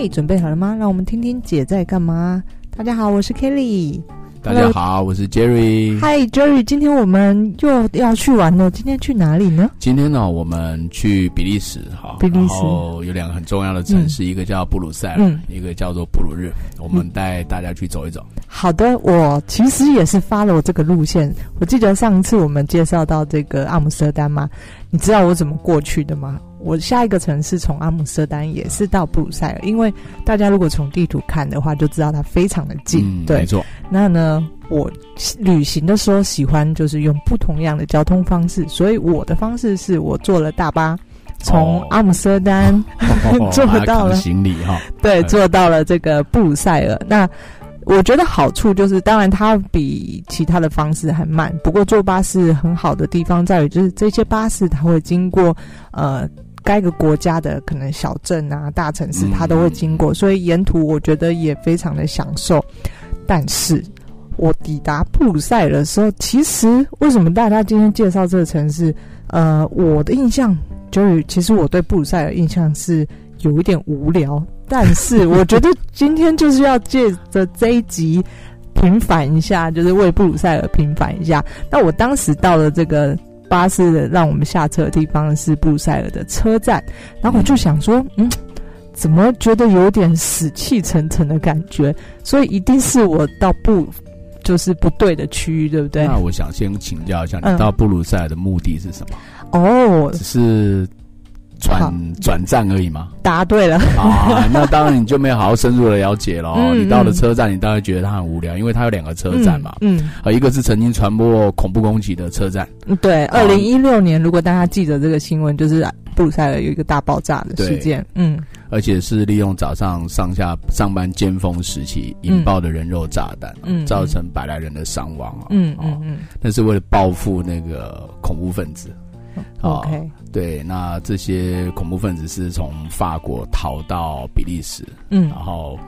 嘿，准备好了吗？让我们听听姐在干嘛。大家好，我是 Kelly。大家好，我是 Jerry。嗨，Jerry，今天我们又要去玩了。今天去哪里呢？今天呢，我们去比利时哈。比利时。有两个很重要的城市，嗯、一个叫布鲁塞尔，嗯、一个叫做布鲁日。我们带大家去走一走。好的，我其实也是 follow 这个路线。我记得上一次我们介绍到这个阿姆斯特丹嘛，你知道我怎么过去的吗？我下一个城市从阿姆斯特丹也是到布鲁塞尔，因为大家如果从地图看的话，就知道它非常的近。嗯、对，没错。那呢，我旅行的时候喜欢就是用不同样的交通方式，所以我的方式是我坐了大巴，从阿姆斯特丹、哦、坐到了行李哈，对，坐到了这个布鲁塞尔。那我觉得好处就是，当然它比其他的方式还慢，不过坐巴士很好的地方在于，就是这些巴士它会经过呃。该个国家的可能小镇啊、大城市，它都会经过，嗯、所以沿途我觉得也非常的享受。但是我抵达布鲁塞尔的时候，其实为什么大家今天介绍这个城市？呃，我的印象就是，其实我对布鲁塞尔印象是有一点无聊。但是我觉得今天就是要借着这一集平反一下，就是为布鲁塞尔平反一下。那我当时到了这个。巴士的让我们下车的地方是布鲁塞尔的车站，然后我就想说，嗯，怎么觉得有点死气沉沉的感觉？所以一定是我到不就是不对的区域，对不对？那我想先请教一下，你到布鲁塞尔的目的是什么？哦，只是。转转站而已吗？答对了啊！那当然你就没有好好深入的了解了。嗯、你到了车站，你当然觉得它很无聊，因为它有两个车站嘛。嗯，啊、嗯，一个是曾经传播恐怖攻击的车站。对，二零一六年，如果大家记得这个新闻，就是布鲁塞尔有一个大爆炸的事件。嗯，而且是利用早上上下上班尖峰时期引爆的人肉炸弹，嗯，造成百来人的伤亡啊。嗯嗯嗯，那是为了报复那个恐怖分子。OK，、哦、对，那这些恐怖分子是从法国逃到比利时，嗯，然后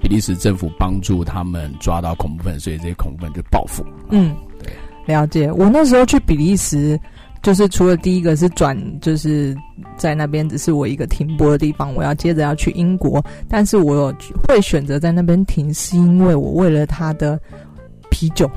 比利时政府帮助他们抓到恐怖分子，所以这些恐怖分子就报复。嗯，对，了解。我那时候去比利时，就是除了第一个是转，就是在那边只是我一个停泊的地方，我要接着要去英国，但是我有会选择在那边停，是因为我为了他的。啤酒，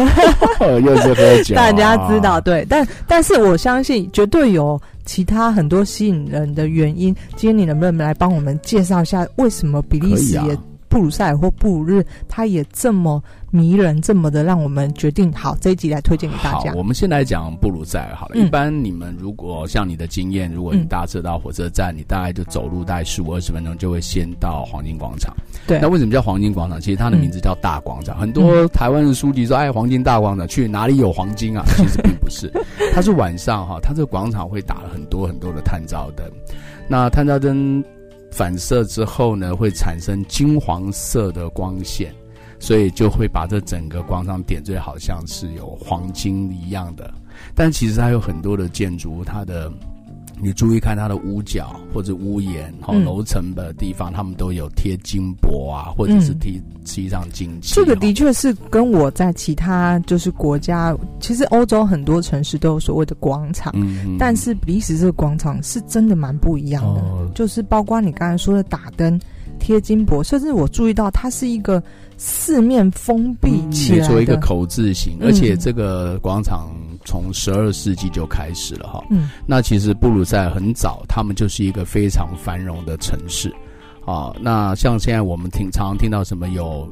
又是喝酒，大家知道对，但但是我相信绝对有其他很多吸引人的原因。今天你能不能来帮我们介绍一下，为什么比利时也？布鲁塞尔或布鲁日，它也这么迷人，这么的让我们决定好这一集来推荐给大家。好，我们先来讲布鲁塞尔好了。嗯、一般你们如果像你的经验，如果你搭车到火车站，嗯、你大概就走路大概十五二十分钟就会先到黄金广场。对，那为什么叫黄金广场？其实它的名字叫大广场。嗯、很多台湾的书籍说，哎，黄金大广场去哪里有黄金啊？其实并不是，它是晚上哈，它这个广场会打了很多很多的探照灯。那探照灯。反射之后呢，会产生金黄色的光线，所以就会把这整个广场点缀，好像是有黄金一样的。但其实它有很多的建筑，它的。你注意看它的屋角或者屋檐，好楼层的地方，他们都有贴金箔啊，或者是贴贴上金漆。这个的确是跟我在其他就是国家，其实欧洲很多城市都有所谓的广场，嗯，但是比利时这个广场是真的蛮不一样的，就是包括你刚才说的打灯、贴金箔，甚至我注意到它是一个四面封闭起来的，做一个口字形，而且这个广场。从十二世纪就开始了哈，嗯，那其实布鲁塞尔很早，他们就是一个非常繁荣的城市，啊，那像现在我们听常常听到什么有，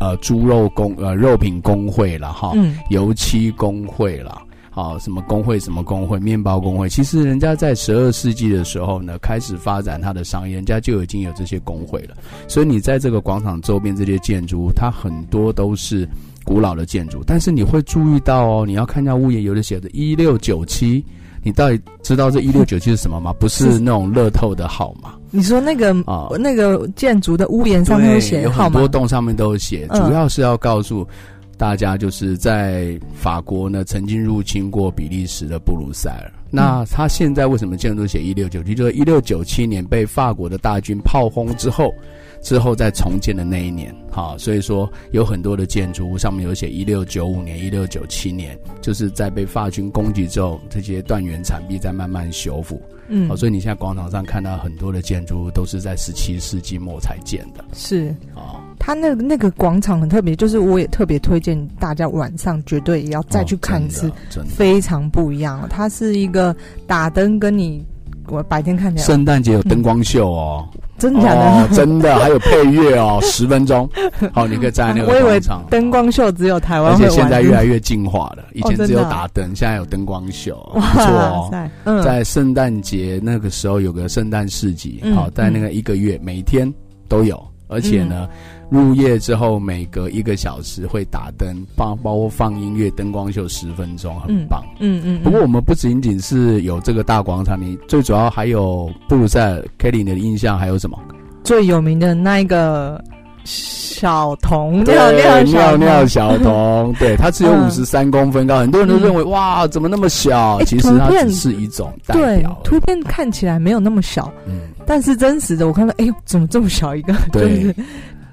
呃，猪肉工呃肉品工会了哈，嗯，油漆工会了，啊，什么工会什么工会，面包工会，其实人家在十二世纪的时候呢，开始发展它的商业，人家就已经有这些工会了，所以你在这个广场周边这些建筑，它很多都是。古老的建筑，但是你会注意到哦，你要看一下屋檐，有的写着一六九七，你到底知道这一六九七是什么吗？不是那种乐透的号码。你说那个啊，那个建筑的屋檐上面有写号码，有很多栋上面都有写，主要是要告诉大家，就是在法国呢曾经入侵过比利时的布鲁塞尔，那他现在为什么建筑写一六九七？就是一六九七年被法国的大军炮轰之后。之后再重建的那一年，哈，所以说有很多的建筑物上面有写一六九五年、一六九七年，就是在被法军攻击之后，这些断垣残壁在慢慢修复，嗯，好，所以你现在广场上看到很多的建筑物都是在十七世纪末才建的，是。啊，它那个那个广场很特别，就是我也特别推荐大家晚上绝对也要再去看一次，非常不一样，它是一个打灯跟你我白天看起来，圣诞节有灯光秀哦。嗯真的假的？哦，真的，还有配乐哦，十分钟。好，你可以站在那个 广场。灯光秀只有台湾，而且现在越来越进化了。以前只有打灯，现在有灯光秀，不错哦。在圣诞节那个时候有个圣诞市集，好，在那个一个月每天都有，而且呢。入夜之后，每隔一个小时会打灯，放包括放音乐、灯光秀十分钟，很棒。嗯嗯，嗯。不过我们不仅仅是有这个大广场，你最主要还有布鲁塞尔 Kelly 的印象还有什么？最有名的那一个小童，对尿尿尿尿小童，对，它只有五十三公分高，嗯、很多人都认为哇，怎么那么小？欸、其实它只是一种代表。对，图片看起来没有那么小，嗯，但是真实的我看到，哎呦，怎么这么小一个？对。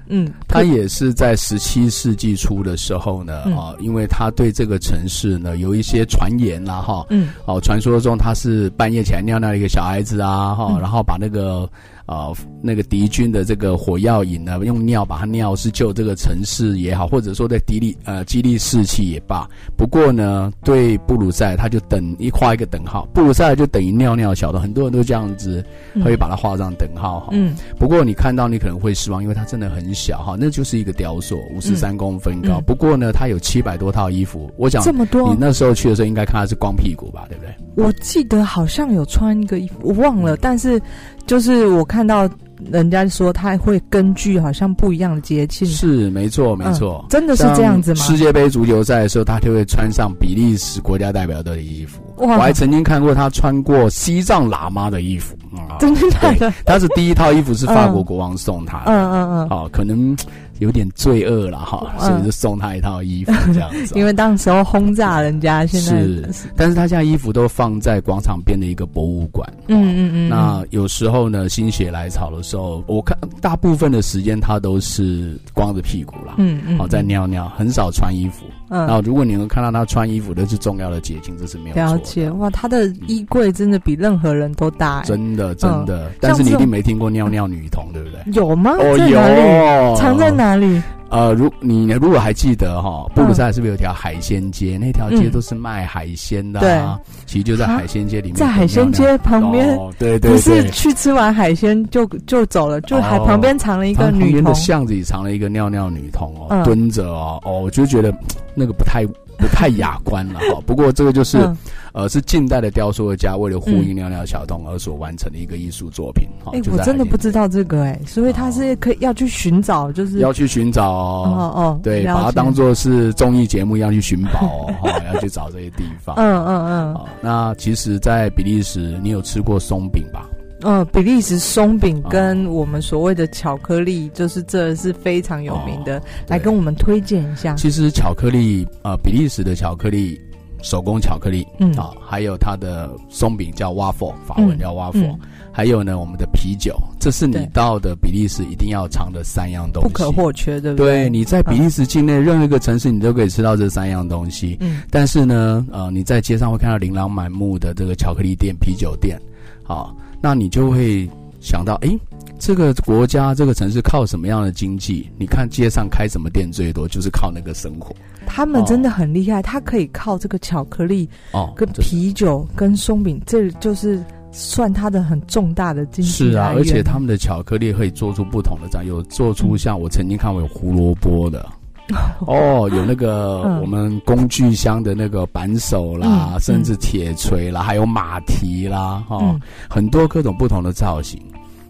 嗯，他也是在十七世纪初的时候呢，啊，因为他对这个城市呢有一些传言啦，哈，嗯，哦，传说中他是半夜起来尿尿的一个小孩子啊，哈，然后把那个。啊、呃，那个敌军的这个火药引呢，用尿把它尿是救这个城市也好，或者说在激励呃激励士气也罢。不过呢，对布鲁塞尔他就等一画一个等号，布鲁塞尔就等于尿尿小的，很多人都这样子会把它画上等号哈。嗯。不过你看到你可能会失望，因为它真的很小哈，那就是一个雕塑，五十三公分高。嗯嗯、不过呢，它有七百多套衣服，我想这么多，你那时候去的时候应该看它是光屁股吧，对不对？我记得好像有穿一个衣服，我忘了，但是。就是我看到人家说他会根据好像不一样的节庆，是没错没错、嗯，真的是这样子吗？世界杯足球赛的时候，他就会穿上比利时国家代表队的衣服。我还曾经看过他穿过西藏喇嘛的衣服，真的假的？他是第一套衣服是法国国王送他的，嗯嗯嗯，好、嗯嗯、可能。有点罪恶了哈，所以就送他一套衣服这样子。因为当时候轰炸人家，现在是，但是他现在衣服都放在广场边的一个博物馆。嗯嗯嗯。那有时候呢，心血来潮的时候，我看大部分的时间他都是光着屁股啦。嗯嗯。好，在尿尿，很少穿衣服。嗯。然后如果你能看到他穿衣服，那是重要的捷径，这是没有。了解哇，他的衣柜真的比任何人都大。真的真的，但是你一定没听过尿尿女童，对不对？有吗？哦有。藏在哪？哪里？呃，如你如果还记得哈，布鲁塞尔是不是有条海鲜街？那条街都是卖海鲜的，对，其实就在海鲜街里面，在海鲜街旁边，对对对，不是去吃完海鲜就就走了，就还旁边藏了一个女童，旁边的巷子里藏了一个尿尿女童哦，蹲着哦，哦，我就觉得那个不太。不太雅观了哈，不过这个就是，嗯、呃，是近代的雕塑家为了呼应尿尿小童而所完成的一个艺术作品。哎、嗯，我真的不知道这个哎、欸，所以他是可以要去寻找，就是要去寻找哦哦，哦对，把它当做是综艺节目一样去寻宝哦，要去找这些地方。嗯嗯嗯。好，那其实，在比利时，你有吃过松饼吧？嗯，比利时松饼跟我们所谓的巧克力，就是这是非常有名的，哦、来跟我们推荐一下。其实巧克力，呃，比利时的巧克力，手工巧克力，嗯啊，还有它的松饼叫 waffle，法文叫 waffle，、嗯嗯、还有呢，我们的啤酒，这是你到的比利时一定要尝的三样东西，不可或缺，对不对？对，你在比利时境内任何一个城市，你都可以吃到这三样东西。嗯，但是呢，呃，你在街上会看到琳琅满目的这个巧克力店、啤酒店，好。那你就会想到，诶，这个国家、这个城市靠什么样的经济？你看街上开什么店最多，就是靠那个生活。他们真的很厉害，他可以靠这个巧克力哦，跟啤酒、跟松饼，这就是算他的很重大的经济。是啊，而且他们的巧克力可以做出不同的，有做出像我曾经看过有胡萝卜的。哦，有那个我们工具箱的那个扳手啦，嗯、甚至铁锤啦，嗯、还有马蹄啦，哈、哦，嗯、很多各种不同的造型，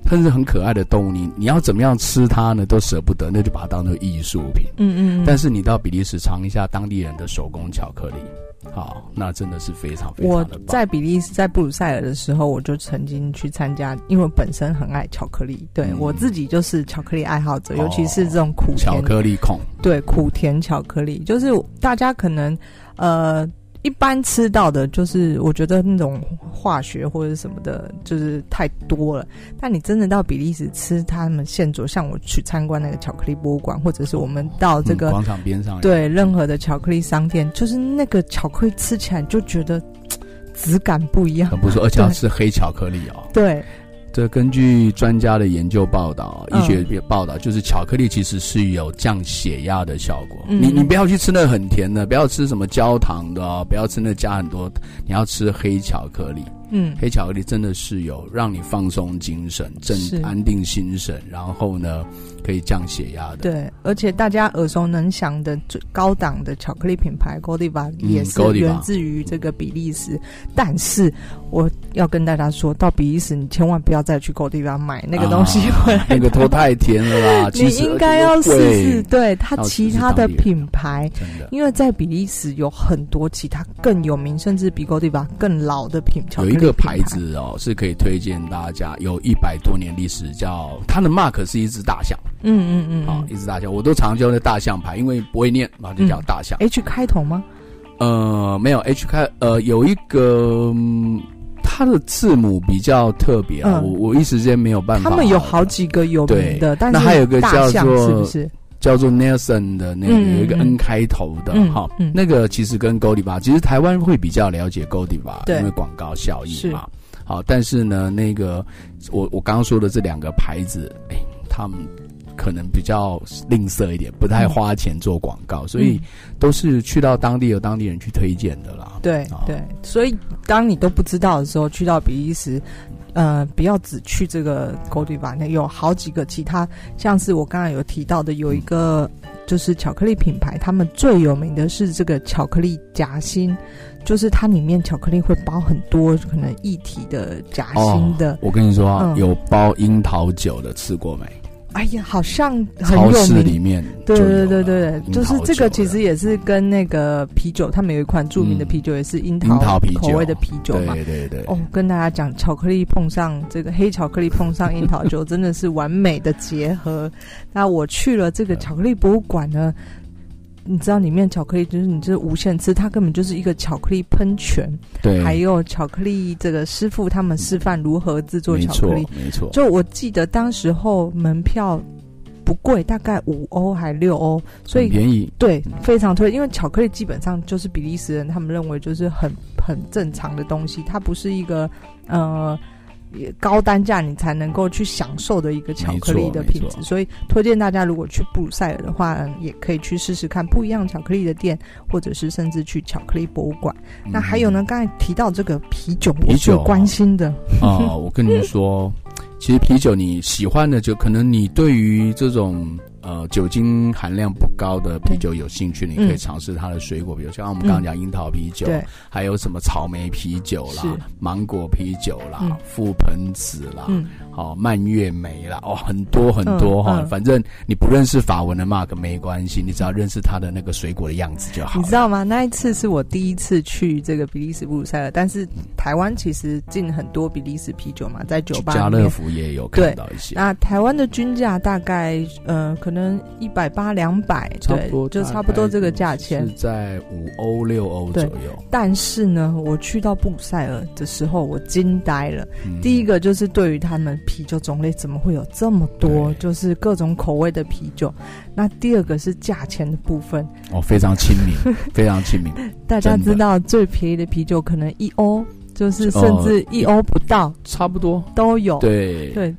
甚至很可爱的动物，你你要怎么样吃它呢？都舍不得，那就把它当做艺术品。嗯嗯，嗯，但是你到比利时尝一下当地人的手工巧克力。好，那真的是非常非常的棒。我在比利时，在布鲁塞尔的时候，我就曾经去参加，因为我本身很爱巧克力，对、嗯、我自己就是巧克力爱好者，尤其是这种苦甜巧克力控。对，苦甜巧克力，就是大家可能呃。一般吃到的就是我觉得那种化学或者什么的，就是太多了。但你真的到比利时吃他们现做，像我去参观那个巧克力博物馆，或者是我们到这个广场边上，对任何的巧克力商店，就是那个巧克力吃起来就觉得 质感不一样，很不错，而且要吃黑巧克力哦。对。这根据专家的研究报道，医学报道，就是巧克力其实是有降血压的效果。嗯、你你不要去吃那很甜的，不要吃什么焦糖的哦，不要吃那加很多，你要吃黑巧克力。嗯，黑巧克力真的是有让你放松精神、镇安定心神，然后呢，可以降血压的。对，而且大家耳熟能详的最高档的巧克力品牌 Godiva 也是源自于这个比利时。嗯、但是我要跟大家说，到比利时你千万不要再去 Godiva 买那个东西回来，啊，那个都太甜了啦。你应该要试试，对它其他的品牌，因为在比利时有很多其他更有名，甚至比 Godiva 更老的品巧克力。一个牌子哦，是可以推荐大家，有一百多年历史，叫它的 mark 是一只大象。嗯嗯嗯，好，一只大象，我都常叫那大象牌，因为不会念，然后就叫大象。H 开头吗？呃，没有 H 开，呃，有一个它的字母比较特别啊，我我一时间没有办法。他们有好几个有名的，但是那还有个叫做是不是？叫做 Nelson 的那个有一个 N 开头的哈，那个其实跟 Goldiva，其实台湾会比较了解 Goldiva，因为广告效益嘛。好，但是呢，那个我我刚刚说的这两个牌子，哎，他们可能比较吝啬一点，不太花钱做广告，所以都是去到当地有当地人去推荐的啦。对对，所以当你都不知道的时候，去到比利时。呃，不要只去这个 Godiva，那有好几个其他，像是我刚才有提到的，有一个就是巧克力品牌，他们最有名的是这个巧克力夹心，就是它里面巧克力会包很多可能一体的夹心的。哦，我跟你说啊，嗯，有包樱桃酒的，吃过没？哎呀，好像很有名。超市里面，对对对对，就是这个，其实也是跟那个啤酒，他们有一款著名的啤酒，也是樱桃口味的啤酒嘛。对对对。哦，跟大家讲，巧克力碰上这个黑巧克力碰上樱桃酒，真的是完美的结合。那我去了这个巧克力博物馆呢。你知道里面巧克力就是你这无限吃，它根本就是一个巧克力喷泉。对，还有巧克力这个师傅他们示范如何制作巧克力，没错。就我记得当时候门票不贵，大概五欧还六欧，所以便宜。对，非常推，因为巧克力基本上就是比利时人他们认为就是很很正常的东西，它不是一个呃。也高单价你才能够去享受的一个巧克力的品质，所以推荐大家如果去布鲁塞尔的话，也可以去试试看不一样巧克力的店，或者是甚至去巧克力博物馆。嗯、那还有呢，刚才提到这个啤酒，啤酒关心的啊、呃，我跟你说，其实啤酒你喜欢的，就可能你对于这种。呃，酒精含量不高的啤酒有兴趣，你可以尝试它的水果，比如像我们刚刚讲樱桃啤酒，对，还有什么草莓啤酒啦、芒果啤酒啦、覆盆子啦，好蔓越莓啦，哦，很多很多哈。反正你不认识法文的 mark 没关系，你只要认识它的那个水果的样子就好。你知道吗？那一次是我第一次去这个比利时布鲁塞尔，但是台湾其实进很多比利时啤酒嘛，在酒吧家乐福也有看到一些。那台湾的均价大概呃可能。能一百八两百，差不多，就差不多这个价钱，是在五欧六欧左右。但是呢，我去到布鲁塞尔的时候，我惊呆了。嗯、第一个就是对于他们啤酒种类怎么会有这么多，就是各种口味的啤酒。那第二个是价钱的部分，哦，非常亲民，非常亲民。大家知道最便宜的啤酒可能一欧，就是甚至一欧不到，哦、差不多都有。对对。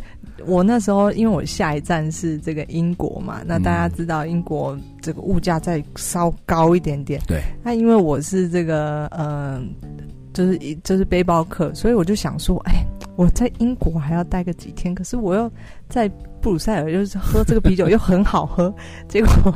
我那时候，因为我下一站是这个英国嘛，那大家知道英国这个物价再稍高一点点。对。那因为我是这个，嗯、呃，就是一就是背包客，所以我就想说，哎，我在英国还要待个几天，可是我又在布鲁塞尔，就是喝这个啤酒又很好喝，结果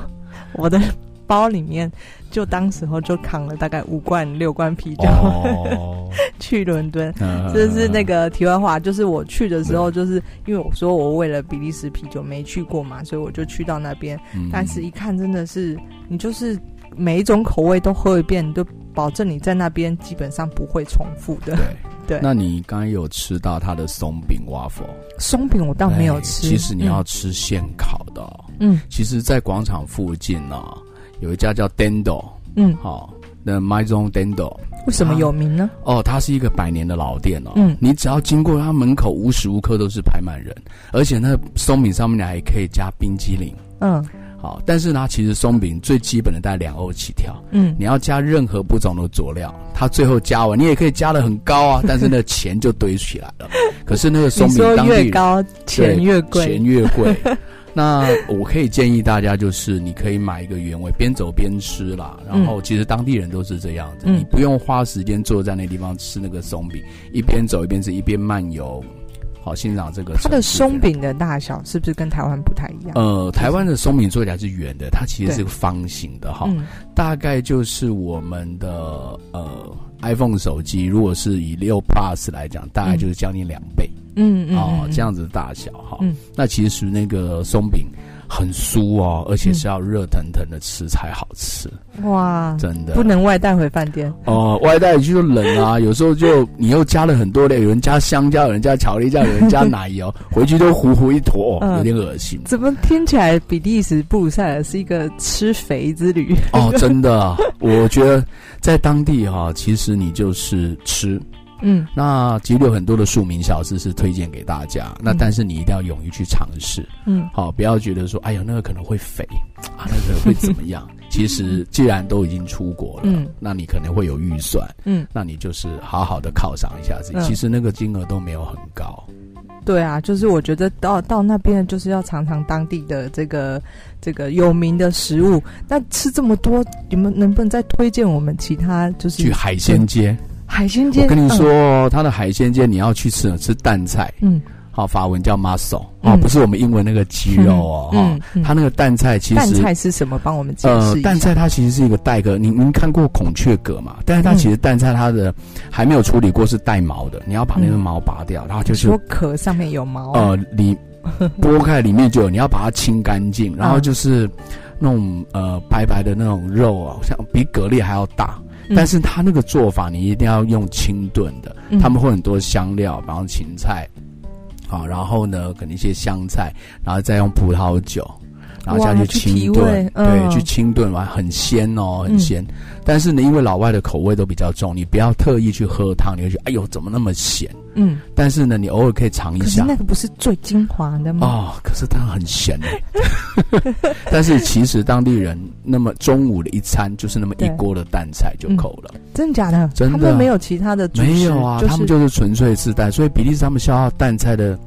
我的。包里面就当时候就扛了大概五罐六罐啤酒、oh. 去伦敦，这是那个题外话。就是我去的时候，就是因为我说我为了比利时啤酒没去过嘛，所以我就去到那边。嗯、但是一看真的是，你就是每一种口味都喝一遍，都保证你在那边基本上不会重复的。对，对那你刚刚有吃到它的松饼 waffle？松饼我倒没有吃。其实你要吃现烤的。嗯，其实，在广场附近呢、啊。有一家叫 Dendo，嗯，好，那 My Zone Dendo。为什么有名呢？哦，它是一个百年的老店哦。嗯，你只要经过它门口，无时无刻都是排满人，而且那松饼上面你还可以加冰激凌。嗯，好，但是呢，其实松饼最基本的大概两欧起跳。嗯，你要加任何不同的佐料，它最后加完，你也可以加的很高啊，但是那钱就堆起来了。可是那个松饼当地越高钱越贵，钱越贵。那我可以建议大家，就是你可以买一个原味，边走边吃啦。然后其实当地人都是这样子，嗯、你不用花时间坐在那地方吃那个松饼，一边走一边吃，一边漫游，好欣赏这个。它的松饼的大小是不是跟台湾不太一样？呃，台湾的松饼做起来是圆的，它其实是个方形的哈，对大概就是我们的呃 iPhone 手机，如果是以六 Plus 来讲，大概就是将近两倍。嗯嗯嗯哦，这样子的大小哈，嗯，那其实那个松饼很酥哦，而且是要热腾腾的吃才好吃。哇，真的不能外带回饭店哦，外带就冷啊，有时候就你又加了很多的，有人加香蕉，有人加巧克力酱，有人加奶油，回去都糊糊一坨，有点恶心。怎么听起来比利时布鲁塞尔是一个吃肥之旅？哦，真的，我觉得在当地哈，其实你就是吃。嗯，那其实有很多的庶民小吃是推荐给大家，嗯、那但是你一定要勇于去尝试，嗯，好，不要觉得说，哎呦，那个可能会肥啊，那个会怎么样？其实既然都已经出国了，嗯，那你可能会有预算，嗯，那你就是好好的犒赏一下自己。嗯、其实那个金额都没有很高，对啊，就是我觉得到到那边就是要尝尝当地的这个这个有名的食物。那吃这么多，你们能不能再推荐我们其他？就是去海鲜街。海鲜街，我跟你说，它的海鲜街你要去吃，吃淡菜。嗯，好，法文叫 muscle，哦，不是我们英文那个鸡肉哦。哈，它那个淡菜其实淡菜是什么？帮我们解释一下。淡菜它其实是一个带壳，您您看过孔雀蛤嘛？但是它其实淡菜它的还没有处理过，是带毛的。你要把那个毛拔掉，然后就是说壳上面有毛。呃，里剥开里面就有，你要把它清干净，然后就是那种呃白白的那种肉啊，像比蛤蜊还要大。但是他那个做法，你一定要用清炖的，嗯、他们会很多香料，比方芹菜，好，然后呢，可能一些香菜，然后再用葡萄酒，然后下去清炖，嗯、对，去清炖完很鲜哦，很鲜。嗯、但是呢，因为老外的口味都比较重，你不要特意去喝汤，你会觉得哎呦，怎么那么咸？嗯，但是呢，你偶尔可以尝一下。那个不是最精华的吗？哦，可是它很咸哎。但是其实当地人那么中午的一餐就是那么一锅的淡菜就够了。真的假的？真的。他们没有其他的？没有啊，他们就是纯粹吃淡。所以比利时他们消耗淡菜的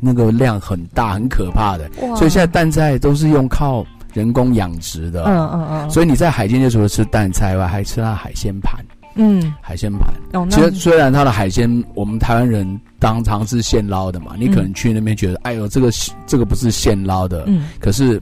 那个量很大，很可怕的。所以现在淡菜都是用靠人工养殖的。嗯嗯嗯。所以你在海鲜就除了吃淡菜外，还吃那海鲜盘。嗯，海鲜盘。哦，其实虽然它的海鲜，我们台湾人当常是现捞的嘛，你可能去那边觉得，嗯、哎呦，这个这个不是现捞的。嗯。可是，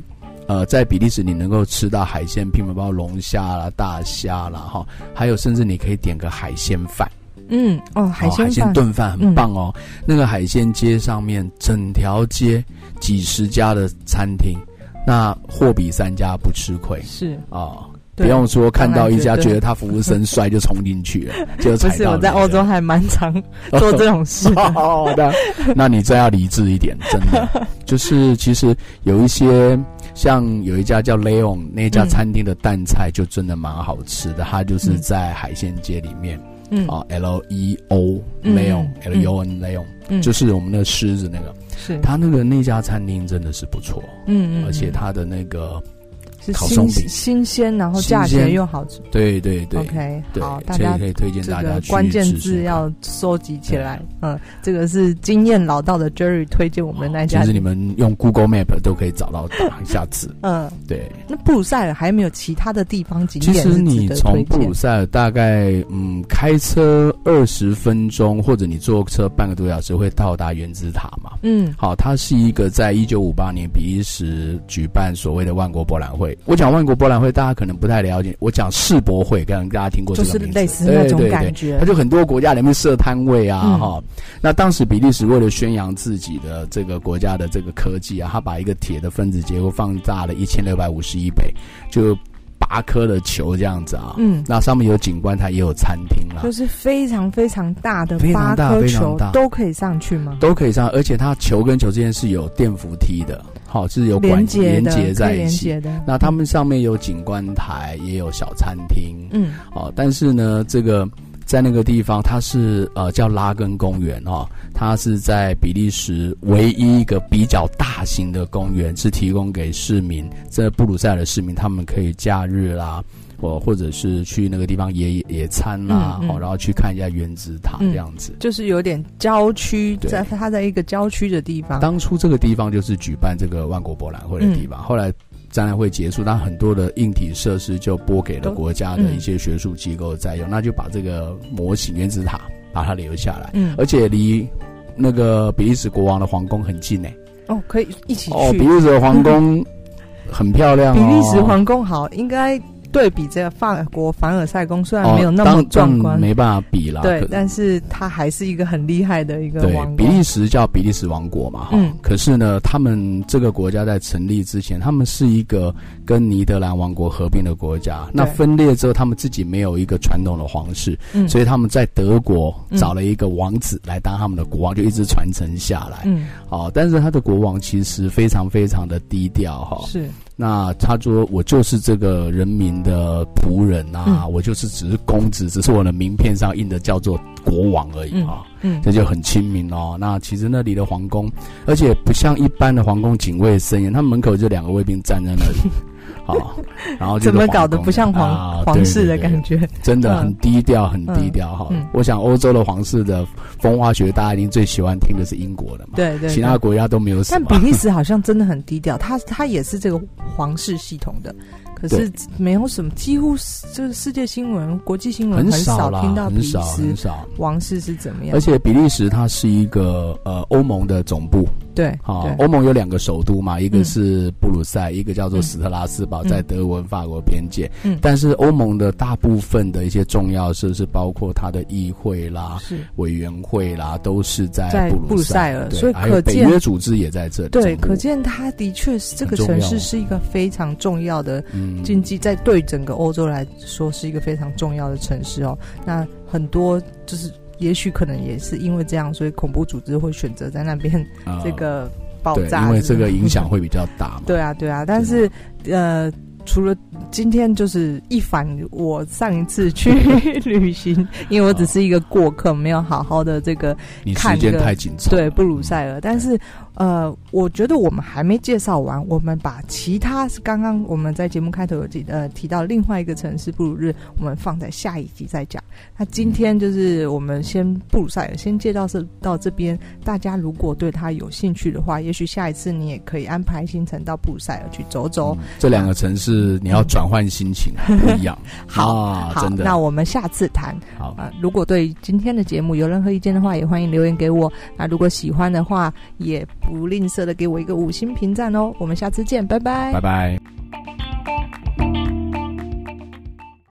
呃，在比利时你能够吃到海鲜品，包括龙虾啦、大虾啦，哈，还有甚至你可以点个海鲜饭。嗯，哦，海鲜、哦、海鲜炖饭很棒哦。嗯、那个海鲜街上面，整条街几十家的餐厅，那货比三家不吃亏。是啊。哦不用说，看到一家觉得他服务生帅就冲进去了，就踩到。不是我在欧洲还蛮常 做这种事。好的，那你真要理智一点，真的。就是其实有一些像有一家叫 Leon 那家餐厅的淡菜就真的蛮好吃的，它就是在海鲜街里面，嗯啊 L E O Leon L E O N Leon，就是我们那个狮子那个，是他那个那家餐厅真的是不错，嗯嗯，而且他的那个。烤松饼新鲜，然后价钱又好吃。对对对，OK，对好，大家可以推荐大家去关键字要收集起来。嗯，这个是经验老道的 Jerry 推荐我们那家。其实你们用 Google Map 都可以找到一下次。嗯，对。那布鲁塞尔还有没有其他的地方景点？其实你从布鲁塞尔大概嗯开车二十分钟，或者你坐车半个多小时会到达原子塔嘛。嗯，好，它是一个在一九五八年比利时举办所谓的万国博览会。我讲万国博览会，大家可能不太了解。我讲世博会，可能大家听过这个名字，就是类似那种感觉。它就很多国家里面设摊位啊，哈、嗯。那当时比利时为了宣扬自己的这个国家的这个科技啊，他把一个铁的分子结构放大了一千六百五十一倍，就八颗的球这样子啊。嗯，那上面有景观台，也有餐厅啦，就是非常非常大的八颗球，都可以上去吗？都可以上，而且它球跟球之间是有电扶梯的。好是有管连接在一起的。那他们上面有景观台，也有小餐厅。嗯，哦，但是呢，这个在那个地方，它是呃叫拉根公园哦，它是在比利时唯一一个比较大型的公园，是提供给市民，在布鲁塞尔的市民，他们可以假日啦。或或者是去那个地方野野餐啦，嗯嗯，然后去看一下原子塔这样子，嗯，就是有点郊区，在它在一个郊区的地方。当初这个地方就是举办这个万国博览会的地方，嗯，后来展览会结束，但很多的硬体设施就拨给了国家的一些学术机构在用，嗯，那就把这个模型原子塔把它留下来，嗯，而且离那个比利时国王的皇宫很近呢，欸。哦，可以一起去。哦，比利时的皇宫 很漂亮，哦，比利时皇宫好，应该。对比这个法国凡尔赛宫，虽然没有那么壮观，哦、没办法比了。对，但是它还是一个很厉害的一个王国。对，比利时叫比利时王国嘛，哈、嗯。可是呢，他们这个国家在成立之前，他们是一个跟尼德兰王国合并的国家。那分裂之后，他们自己没有一个传统的皇室，嗯、所以他们在德国找了一个王子来当他们的国王，就一直传承下来。嗯，好，但是他的国王其实非常非常的低调，哈。是。那他说：“我就是这个人民的仆人啊，嗯、我就是只是公子，只是我的名片上印的叫做国王而已啊，嗯，嗯这就很亲民哦。那其实那里的皇宫，而且不像一般的皇宫警卫森严，他们门口就两个卫兵站在那里。”好，然后就怎么搞得不像皇、啊、皇室的感觉？真的很低调，很低调哈。嗯嗯、我想欧洲的皇室的风花雪，大家一定最喜欢听的是英国的嘛。对，对对，其他国家都没有什么。但比利时好像真的很低调，他他也是这个皇室系统的。可是没有什么，几乎就是世界新闻、国际新闻很少听到比利时王室是怎么样。而且比利时它是一个呃欧盟的总部，对，好，欧盟有两个首都嘛，一个是布鲁塞，一个叫做斯特拉斯堡，在德文法国边界。嗯，但是欧盟的大部分的一些重要设施，包括它的议会啦、委员会啦，都是在布鲁塞尔，所以可见北约组织也在这里。对，可见它的确是这个城市是一个非常重要的。经济在对整个欧洲来说是一个非常重要的城市哦。那很多就是，也许可能也是因为这样，所以恐怖组织会选择在那边 这个爆炸，因为这个影响会比较大嘛。对啊，对啊。但是呃，除了今天就是一反我上一次去 旅行，因为我只是一个过客，没有好好的这个看时间太紧凑。对布鲁塞尔，但是。呃，我觉得我们还没介绍完，我们把其他是刚刚我们在节目开头有提呃提到另外一个城市布鲁日，我们放在下一集再讲。那今天就是我们先布鲁塞尔先介绍是到这边，大家如果对他有兴趣的话，也许下一次你也可以安排行程到布鲁塞尔去走走。嗯、这两个城市你要转换心情、嗯、不一样。好，啊、好，真的。那我们下次谈。好啊、呃，如果对今天的节目有任何意见的话，也欢迎留言给我。那如果喜欢的话，也。不吝啬的给我一个五星评赞哦！我们下次见，拜拜，拜拜。